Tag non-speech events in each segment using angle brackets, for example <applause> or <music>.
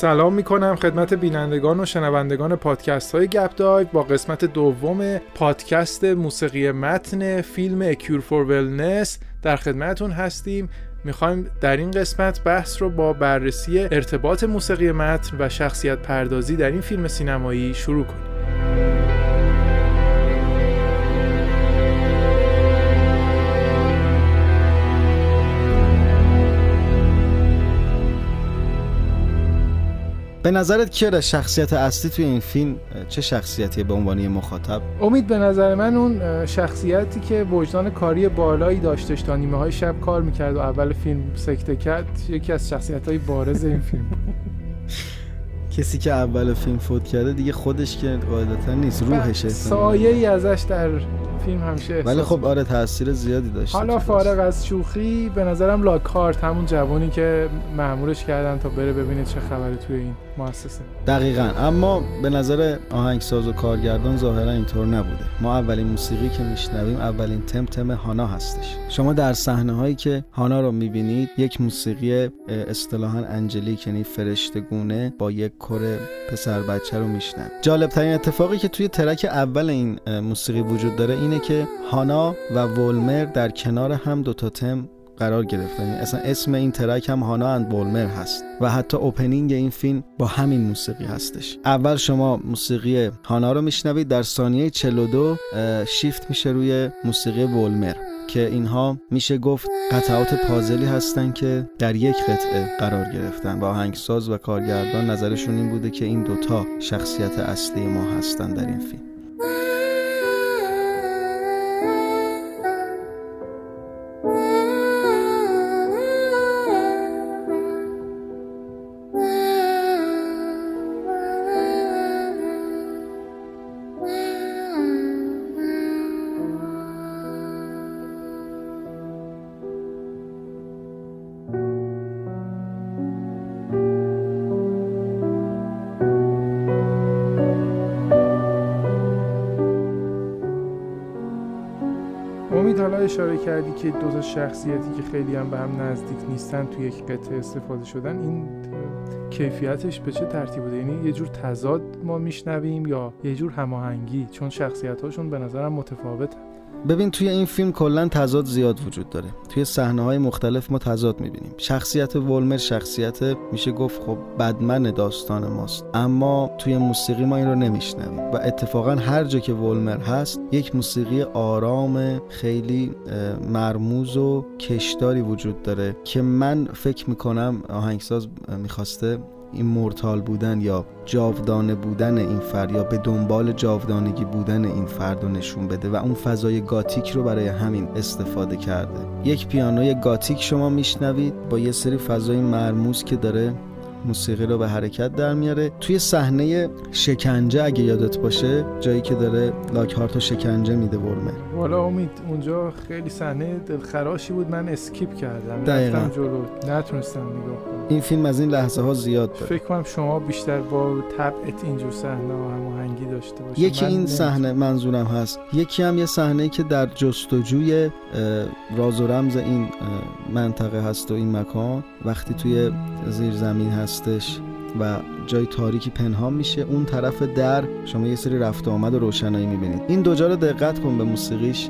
سلام می‌کنم خدمت بینندگان و شنوندگان پادکست های گپ دایو با قسمت دوم پادکست موسیقی متن فیلم اکیور فور ولنس در خدمتون هستیم. می‌خوایم در این قسمت بحث رو با بررسی ارتباط موسیقی متن و شخصیت پردازی در این فیلم سینمایی شروع کنیم. به نظرت کیه شخصیت اصلی توی این فیلم چه شخصیتی به عنوان مخاطب؟ امید به نظر من اون شخصیتی که وجدان کاری بالایی داشتش تا نیمه های شب کار می‌کرد و اول فیلم سکته کرد یکی از شخصیت های بارز این فیلم. <laughs> کسی که اول فیلم فوت کرده دیگه خودش که قاعدتا نیست روحشه. سایه ای ازش در فیلم همیشه ولی خب آره تاثیر زیادی داشت حالا فارغ از شوخی به نظرم لاکارت همون جوانی که مامورش کردن تا بره ببینه چه خبره توی این مؤسسه. دقیقا. اما به نظر آهنگساز و کارگردان ظاهرا اینطور نبوده. ما اولین موسیقی که میشنویم اولین تم تم هانا هستش. شما در صحنه هایی که هانا رو می‌بینید یک موسیقی اصطلاحا انجلیک یعنی فرشتگونه با یک کر پسر بچه رو میشنوید جالب ترین اتفاقی که توی ترک اول این موسیقی وجود داره اینه که هانا و ولمر در کنار هم دوتا تم قرار گرفتن. یعنی اصلا اسم این ترک هم هانا اند بولمر هست و حتی اوپنینگ این فیلم با همین موسیقی هستش. اول شما موسیقی هانا رو میشنوید در ثانیه 42 شیفت میشه روی موسیقی بولمر که اینها میشه گفت قطعات پازلی هستن که در یک قطعه قرار گرفتن و آهنگساز و کارگردان نظرشون این بوده که این دوتا شخصیت اصلی ما هستن در این فیلم. اشاره کردی که دو تا شخصیتی که خیلی هم به هم نزدیک نیستن توی یک قطعه استفاده شدن این کیفیتش به چه ترتیب بوده؟ یعنی یه جور تضاد ما میشنویم یا یه جور هماهنگی؟ چون شخصیت هاشون به نظرم متفاوته ببین توی این فیلم کلا تضاد زیاد وجود داره. توی صحنه های مختلف ما تضاد می‌بینیم. شخصیت ولمر شخصیت میشه گفت خب بدمن داستان ماست. اما توی موسیقی ما این رو نمیشنویم و اتفاقا هر جا که ولمر هست یک موسیقی آرام خیلی مرموز و کشداری وجود داره که من فکر می‌کنم آهنگساز می‌خواسته این مرتال بودن یا جاودانه بودن این فرد یا به دنبال جاودانگی بودن این فرد رو نشون بده و اون فضای گاتیک رو برای همین استفاده کرده. یک پیانوی گاتیک شما میشنوید با یه سری فضای مرموز که داره موسیقی رو به حرکت در میاره. توی صحنه شکنجه اگه یادت باشه جایی که داره لاکهارت رو شکنجه میده ورمه. والا امید اونجا خیلی صحنه دلخراشی بود من اسکیپ کردم. دقیقا. جلو. نتونستم نگاه کنم. این فیلم از این لحظه ها زیاد داره. فکر کنم شما بیشتر با طبعت اینجور صحنه هماهنگی داشته باشید یکی این صحنه منظورم هست. یکی هم یه صحنه که در جستجوی راز و رمز این منطقه هست و این مکان. وقتی توی زیر زمین هستش. و جای تاریکی پنهان میشه. اون طرف در شما یه سری رفت آمد و روشنایی می‌بینید. این دو جا رو دقت کن به موسیقیش.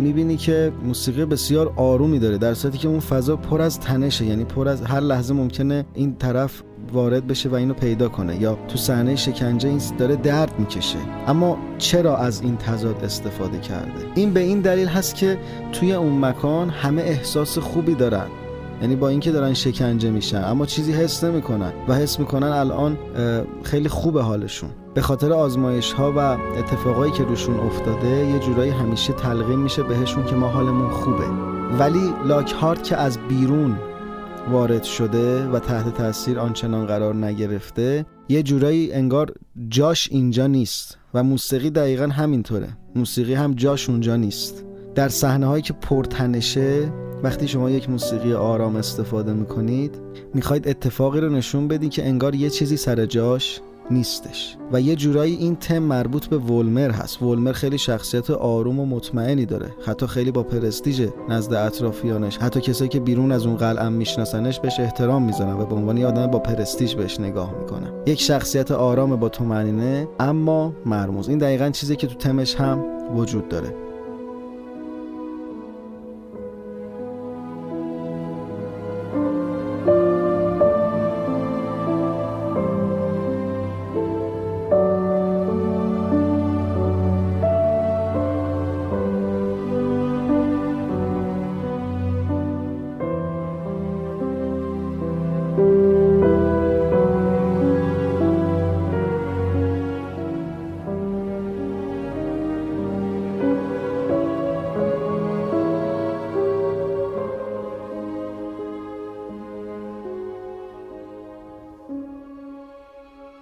می‌بینی که موسیقی بسیار آرومی داره در صورتی که اون فضا پر از تنشه یعنی پر از هر لحظه ممکنه این طرف وارد بشه و اینو پیدا کنه. یا تو صحنه شکنجه این داره درد می‌کشه. اما چرا از این تضاد استفاده کرده؟ این به این دلیل هست که توی اون مکان همه احساس خوبی دارن. یعنی با اینکه دارن شکنجه میشن اما چیزی حس نمی‌کنن و حس می‌کنن الان خیلی خوبه حالشون. به خاطر آزمایش ها و اتفاقایی که روشون افتاده یه جورایی همیشه تلقیم میشه بهشون که ما حالمون خوبه. ولی لاکهارت که از بیرون وارد شده و تحت تاثیر آنچنان قرار نگرفته یه جورایی انگار جاش اینجا نیست. و موسیقی دقیقا همینطوره. موسیقی هم جاش اونجا نیست. در صحنه هایی که پرتنشه وقتی شما یک موسیقی آرام استفاده می‌کنید می‌خواید اتفاقی رو نشون بدی که انگار یه چیزی سر جاش نیستش. و یه جورایی این تم مربوط به ولمر هست. ولمر خیلی شخصیت آروم و مطمئنی داره. حتی خیلی با پرستیژ نزد اطرافیانش. حتی کسایی که بیرون از اون قلعه میشناسنش بهش احترام می‌زنن و به عنوان یه آدم با پرستیژ بهش نگاه می‌کنن. یک شخصیت آرام با تومنینه اما مرموز. این دقیقا چیزی که تو تمش هم وجود داره.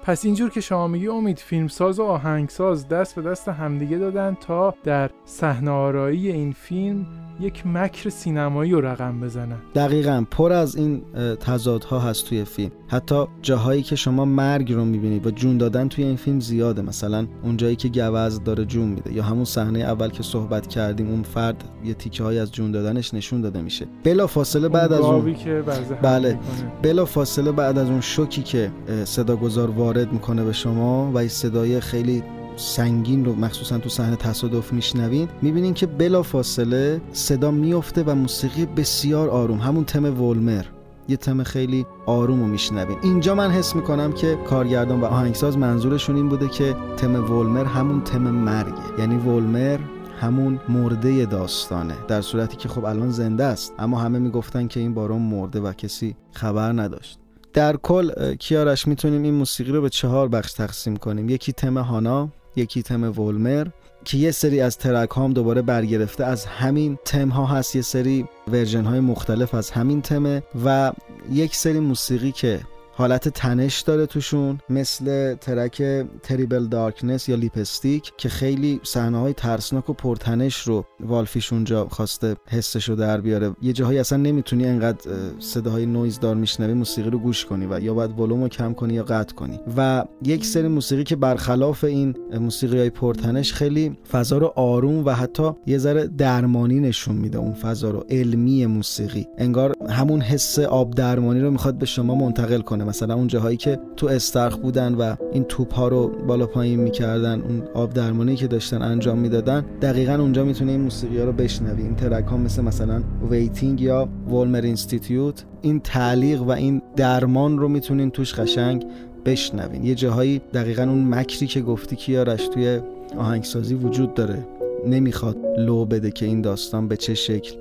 پس اینجور که شما میگی امید فیلمساز و آهنگساز دست به دست همدیگه دادن تا در صحنه آرایی این فیلم یک مکر سینمایی رو رقم بزنن. دقیقا پر از این تضادها هست توی فیلم. حتی جاهایی که شما مرگ رو می‌بینید و جون دادن توی این فیلم زیاده. مثلا اون جایی که گوز داره جون میده یا همون صحنه اول که صحبت کردیم اون فرد یه تیکه های از جون دادنش نشون داده میشه. بلا فاصله بعد از اون که بله. بلا فاصله بعد از اون شوکی که صداگذار وارد می‌کنه به شما و این صدای خیلی سنگین رو مخصوصا تو صحنه تصادف میشنوین می‌بینین که بلا فاصله صدا میفته و موسیقی بسیار آروم همون تم ولمر. یه تم خیلی آروم رو میشنوین اینجا من حس می‌کنم که کارگردان و آهنگساز منظورشون این بوده که تم ولمر همون تم مرگه یعنی ولمر همون مرده داستانه. در صورتی که خب الان زنده است اما همه می‌گفتن که این بارون مرده و کسی خبر نداشت. در کل کیارش می‌تونیم این موسیقی رو به چهار بخش تقسیم کنیم. یکی تم هانا یکی تم ولمر که یه سری از track هم دوباره برگرفته از همین تم ها هست. یه سری version های مختلف از همین تمه و یک سری موسیقی که حالت تنش داره توشون مثل track Terrible Darkness یا Lipstick که خیلی صحنه های ترسناک و پرتنش رو والفیش اونجا خواسته حسش رو در بیاره. یه جاهایی اصلا نمی‌تونی انقدر صداهای نویز دار میشنوی موسیقی رو گوش کنی و یا باید ولوم رو کم کنی یا قطع کنی. و یک سری موسیقی که برخلاف این موسیقی های پرتنش خیلی فضا رو آروم و حتی یه ذره درمانی نشون میده اون فضا رو علمی موسیقی. انگار همون حس آب درمانی رو می‌خواد به شما منتقل کنه. مثلا اون جاهایی که تو استرخ بودن و این توپ ها رو بالا پایین می‌کردن اون آب درمانی که داشتن انجام می‌دادن دقیقا اونجا می‌تونه این موسیقی ها رو بشنوی. این track ها مثل مثلا Waiting یا Volmer Institute این تعلیق و این درمان رو می‌تونین توش قشنگ بشنوین. یه جاهایی دقیقا اون مکری که گفتی کیارش توی آهنگسازی وجود داره. نمی‌خواد لو بده که این داستان به چه شکل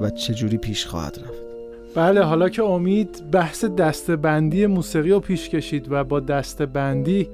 و چه جوری پیش خواهد رفت. بله حالا که امید بحث دسته‌بندی موسیقی رو پیش کشید و با دسته‌بندی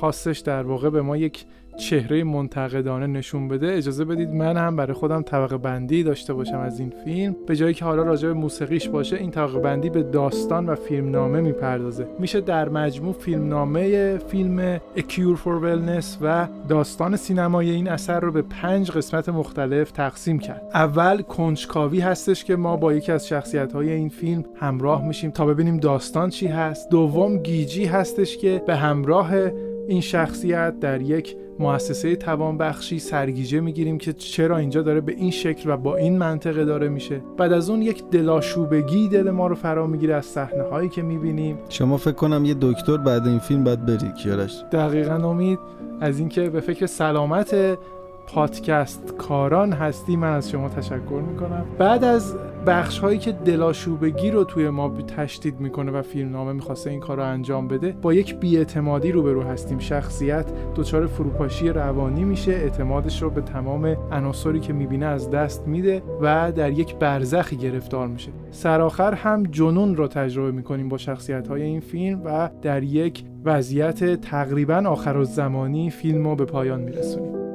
خواستش در واقع به ما یک چهره منتقدانه نشون بده اجازه بدید من هم برای خودم طبقه بندی داشته باشم از این فیلم. به جایی که حالا راجع به موسیقیش باشه این طبقه بندی به داستان و فیلمنامه می‌پردازه. میشه در مجموع فیلمنامه فیلم Cure for Wellness و داستان سینمایی این اثر رو به پنج قسمت مختلف تقسیم کرد. اول کنجکاوی هستش که ما با یکی از شخصیت های این فیلم همراه میشیم تا ببینیم داستان چی هست. دوم گیجی هستش که به همراه این شخصیت در یک مؤسسه توانبخشی سرگیجه می‌گیریم که چرا اینجا داره به این شکل و با این منطقه داره میشه. بعد از اون یک دلاشوبگی دل ما رو فرا می‌گیره از صحنه هایی که می‌بینیم. شما فکر کنم یه دکتر بعد این فیلم باید بری کیارش دقیقا امید. از اینکه به فکر سلامت پادکست کاران هستی من از شما تشکر می‌کنم. بعد از بخش هایی که دلاشوبگی رو توی ما تشدید می‌کنه و فیلمنامه می‌خواسته این کار رو انجام بده با یک بیاعتمادی روبرو هستیم. شخصیت دچار فروپاشی روانی میشه اعتمادش رو به تمام عناصری که می‌بینه از دست میده و در یک برزخی گرفتار میشه. سرآخر هم جنون رو تجربه می‌کنیم با شخصیت های این فیلم و در یک وضعیت تقریبا آخر زمانی فیلم رو به پایان میرسونیم.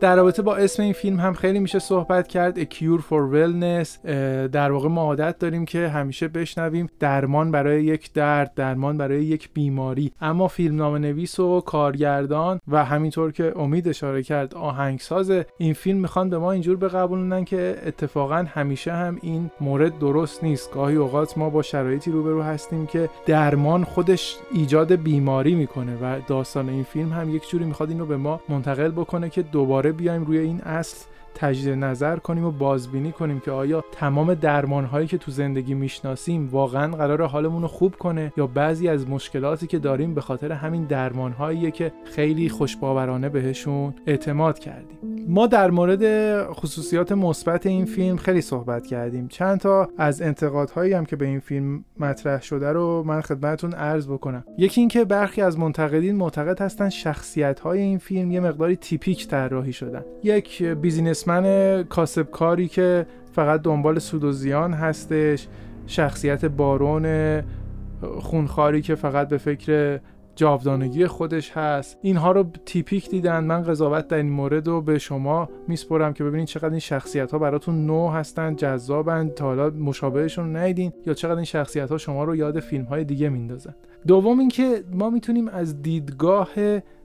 در رابطه با اسم این فیلم هم خیلی میشه صحبت کرد. A Cure for Wellness در واقع ما عادت داریم که همیشه بشنویم درمان برای یک درد درمان برای یک بیماری. اما فیلم نام نویس و کارگردان و همینطور که امید اشاره کرد آهنگساز این فیلم می‌خوان به ما اینجور بقبولونن که اتفاقا همیشه هم این مورد درست نیست. گاهی اوقات ما با شرایطی روبرو هستیم که درمان خودش ایجاد بیماری می‌کنه و داستان این فیلم هم یک جوری می‌خواد این رو به ما منتقل بکنه که دوباره بیایم روی این اصل تجدید نظر کنیم و بازبینی کنیم که آیا تمام درمان هایی که تو زندگی می‌شناسیم واقعا قرار حالمون رو خوب کنه یا بعضی از مشکلاتی که داریم به خاطر همین درمان هایی که خیلی خوشباورانه بهشون اعتماد کردیم. ما در مورد خصوصیات مثبت این فیلم خیلی صحبت کردیم. چند تا از انتقادهایی هم که به این فیلم مطرح شده رو من خدمتتون عرض بکنم. یکی اینکه برخی از منتقدین معتقد هستن شخصیت های این فیلم یه مقداری تیپیک طراحی شدن. یک بیزینس بیزینسمن کاسبکاری که فقط دنبال سود و زیان هستش شخصیت بارون خونخاری که فقط به فکر جاودانگی خودش هست. اینها رو تیپیک دیدن. من قضاوت در این مورد رو به شما میسپرم که ببینید چقدر این شخصیت ها براتون نو هستن جذابن تا حالا مشابهشون رو ندیدین یا چقدر این شخصیت ها شما رو یاد فیلم های دیگه میندازن. دوم اینکه ما می‌تونیم از دیدگاه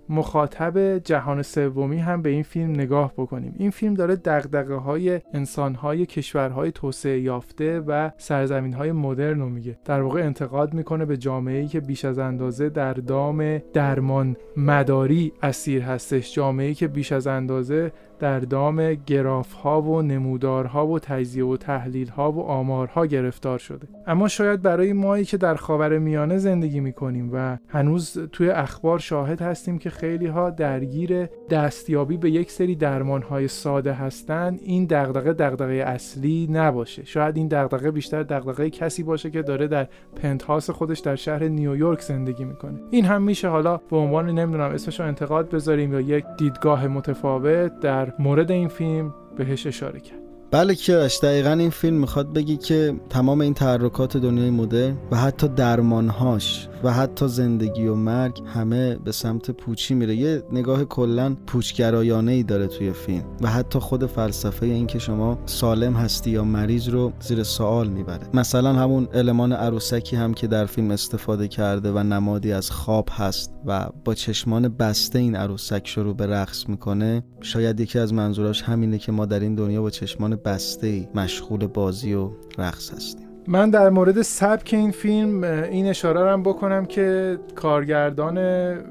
مخاطب جهان سومی هم به این فیلم نگاه بکنیم. این فیلم داره دقدقه های انسان های کشورهای توسعه یافته و سرزمین های مدرن رو میگه. در واقع انتقاد می‌کنه به جامعه ای که بیش از اندازه در دام درمان مداری اسیر هستش. جامعه ای که بیش از اندازه در دام گراف ها و نمودارها و تجزیه و تحلیل ها و آمارها گرفتار شده. اما شاید برای مایی که در خاور میانه زندگی می‌کنیم و هنوز توی اخبار شاهد هستیم که خیلی ها درگیر دستیابی به یک سری درمان های ساده هستند این دغدغه دغدغه اصلی نباشه. شاید این دغدغه بیشتر دغدغه کسی باشه که داره در پنتهاس خودش در شهر نیویورک زندگی می‌کنه. این هم میشه حالا به عنوان نمی‌دونم اسمش انتقاد بذاریم یا یک دیدگاه متفاوت در مورد این فیلم بهش اشاره کرد. بله کیارش دقیقا این فیلم می‌خواد بگی که تمام این تحرکات دنیای مدرن و حتی درمانهاش و حتی زندگی و مرگ همه به سمت پوچی میره. یه نگاه کلا پوچگرایانه ای داره توی فیلم و حتی خود فلسفه این که شما سالم هستی یا مریض رو زیر سوال می‌بره. مثلا همون المان عروسکی هم که در فیلم استفاده کرده و نمادی از خواب هست و با چشمان بسته این عروسک شروع به رقص می‌کنه شاید یکی از منظوراش همینه که ما در این دنیا با چشمان بسته مشغول بازی و رقص هستیم. من در مورد سبک این فیلم این اشاره هم بکنم که کارگردان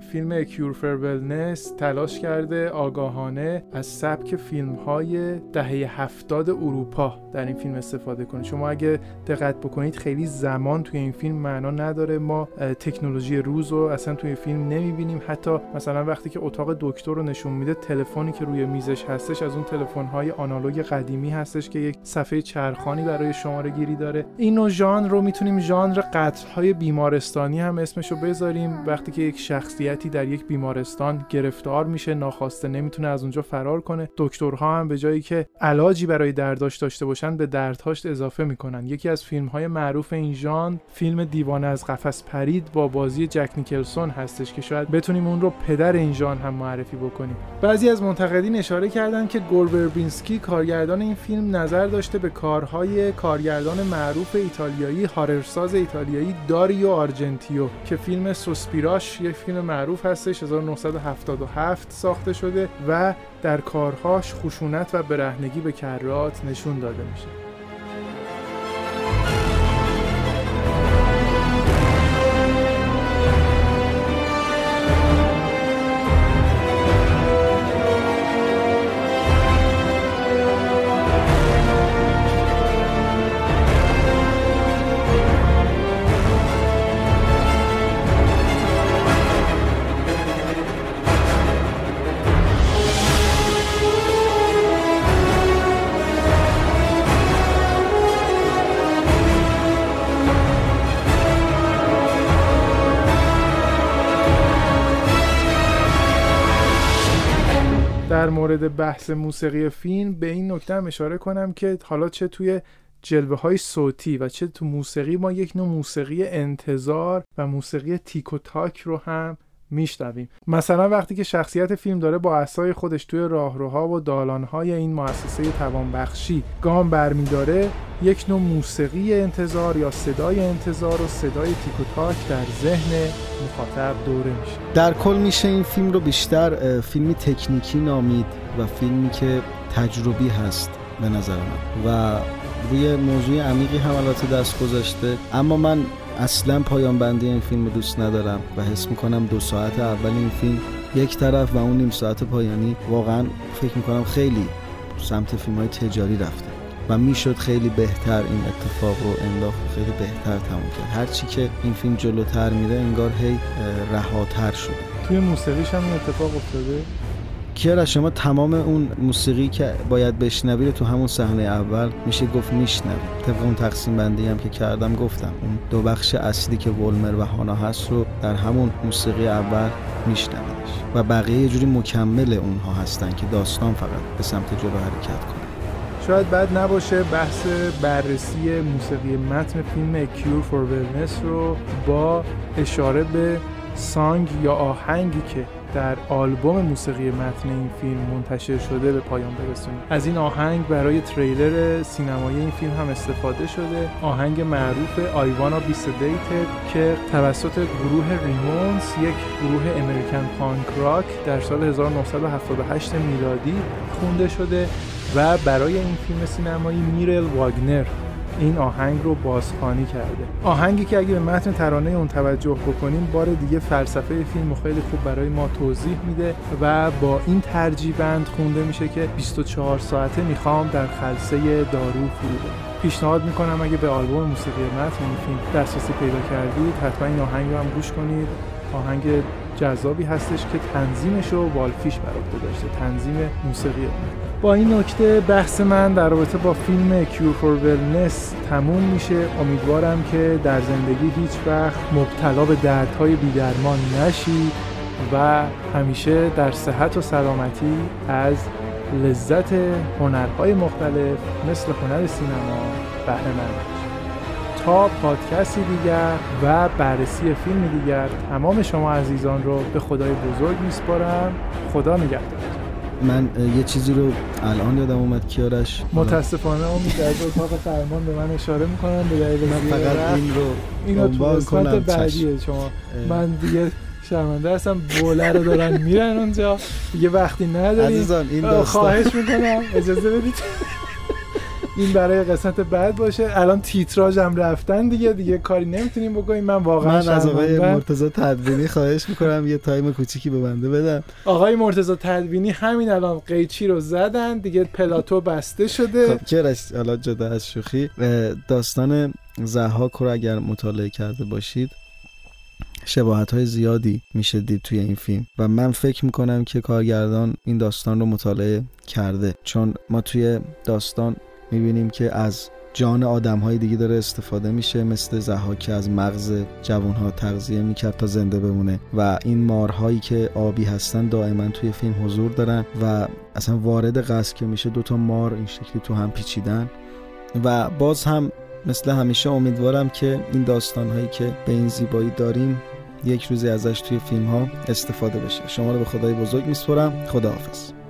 فیلم کیور فرولنس تلاش کرده آگاهانه از سبک فیلم های دهه هفتاد اروپا در این فیلم استفاده کنه. شما اگه دقت بکنید خیلی زمان توی این فیلم معنا نداره. ما تکنولوژی روز رو اصلا توی فیلم نمی‌بینیم. حتی مثلا وقتی که اتاق دکتر رو نشون میده تلفنی که روی میزش هستش از اون تلفن های آنالوگ قدیمی هستش که یک صفحه چرخانی برای شماره گیری داره. این نوع ژانر رو می‌تونیم ژانر قتل‌های بیمارستانی هم اسمشو بذاریم. وقتی که یک شخصیتی در یک بیمارستان گرفتار میشه ناخواسته نمی‌تونه از اونجا فرار کنه دکترها هم به جایی که علاجی برای درداش داشته باشن به دردهاش اضافه می‌کنن. یکی از فیلم های معروف این ژانر فیلم دیوانه از قفس پرید با بازی جک نیکلسون هستش که شاید بتونیم اون رو پدر این ژانر هم معرفی بکنیم. بعضی از منتقدین اشاره کردن که گور وربینسکی کارگردان این فیلم نظر داشته به کارهای کارگردان معروف ایتالیایی horror ساز ایتالیایی داریو آرژنتیو که فیلم سوسپیریاش یک فیلم معروف هستش 1977 ساخته شده و در کارهاش خشونت و برهنگی به کرات نشون داده میشه. در مورد بحث موسیقی فیلم به این نکته هم اشاره کنم که حالا چه توی جلوه های صوتی و چه تو موسیقی ما یک نوع موسیقی انتظار و موسیقی تیک و تاک رو هم میشنویم. مثلا وقتی که شخصیت فیلم داره با اسای خودش توی راهروها و دالانهای این مؤسسه توانبخشی گام برمیداره یک نوع موسیقی انتظار یا صدای انتظار و صدای تیک تاک در ذهن مخاطب دوره میشه. در کل میشه این فیلم رو بیشتر فیلمی تکنیکی نامید و فیلمی که تجربی هست به نظر من. و روی موضوع عمیقی هم دست گذاشته. اما من اصلا پایان بندی این فیلم رو دوست ندارم و حس می‌کنم دو ساعت اول این فیلم یک طرف و اون نیم ساعت پایانی واقعا فکر می‌کنم خیلی سمت فیلم های تجاری رفته و می‌شد خیلی بهتر این اتفاق رو انداخت خیلی بهتر تموم کرد. هرچی که این فیلم جلوتر میره انگار هی رهاتر شده. توی موسیقیش هم اتفاق افتاده؟ کیارا شما تمام اون موسیقی که باید بشنوی تو همون صحنه اول میشه گفت میشنوی. طبق اون تقسیم بندی هم که کردم گفتم. اون دو بخش اصلی که ولمر و هانا هست رو در همون موسیقی اول میشنویش و بقیه یه جوری مکمل اونها هستن که داستان فقط به سمت جلو حرکت کنه. شاید بد نباشه بحث بررسی موسیقی متن فیلم کیور فور ولنس رو با اشاره به سانگ یا آهنگی که در آلبوم موسیقی متن این فیلم منتشر شده به پایان برسونیم. از این آهنگ برای تریلر سینمایی این فیلم هم استفاده شده. آهنگ معروف آیوانا بی که توسط گروه ریمونز یک گروه امریکن پانک راک در سال 1978 میلادی خونده شده و برای این فیلم سینمایی میرل واگنر این آهنگ رو بازخوانی کرده. آهنگی که اگه به متن ترانه اون توجه بکنیم بار دیگه فلسفه فیلم خیلی خوب برای ما توضیح میده و با این ترجیبند خونده میشه که 24 ساعته می‌خوام در خلصه دارو فرو پیشنهاد می‌کنم اگه به آلبوم موسیقی متن این فیلم دسترسی پیدا کردید حتما این آهنگ رو هم گوش کنید. آهنگ جذابی هستش که تنظیمش رو والفیش برات گذاشته تنظیم موسیقی با این نکته بحث من در رابطه با فیلم کیور فور ولنس تموم میشه. امیدوارم که در زندگی هیچ وقت مبتلا به دردهای بیدرمان نشید و همیشه در صحت و سلامتی از لذت هنرهای مختلف مثل هنر سینما بهره مند تا پادکستی دیگر و بررسی فیلم دیگر تمام شما عزیزان رو به خدای بزرگ میسپارم. خدا نگهدار. من یه چیزی رو الان یادم اومد کیارش. متاسفانه اون در اتاق فرمان به من اشاره می‌کنن به دلیل من فقط این رو اینو تو قسمت بعدیه شما. من دیگه شرمنده هستم. بوله رو دارن میرن اونجا. دیگه وقتی نداریم. عزیزان این داستان. خواهش می‌کنم. اجازه بدید. <laughs> این برای قسمت بعد باشه. الان تیتراژ هم رفتن دیگه دیگه کاری نمی‌تونیم بکنیم. من واقعا من از آقای مرتضی تدبینی خواهش می‌کنم یه تایم کوچیکی به بنده بدم آقای مرتضی تدبینی همین الان قیچی رو زدن. دیگه پلاتو بسته شده. خب چرش حالا جدا از شوخی داستان زهاک رو اگر مطالعه کرده باشید شباهت های زیادی میشه دید توی این فیلم. و من فکر می‌کنم که کارگردان این داستان رو مطالعه کرده. چون ما توی داستان می‌بینیم که از جان آدم های دیگه داره استفاده میشه مثل زها که از مغز جوان ها تغذیه می‌کرد تا زنده بمونه. و این مارهایی که آبی هستن دائما توی فیلم حضور دارن و اصلا وارد قصد که میشه دوتا مار این شکلی تو هم پیچیدن. و باز هم مثل همیشه امیدوارم که این داستان هایی که به این زیبایی داریم یک روزی ازش توی فیلم ها استفاده بشه. شما رو به خدای بزرگ میسپرم خداحافظ.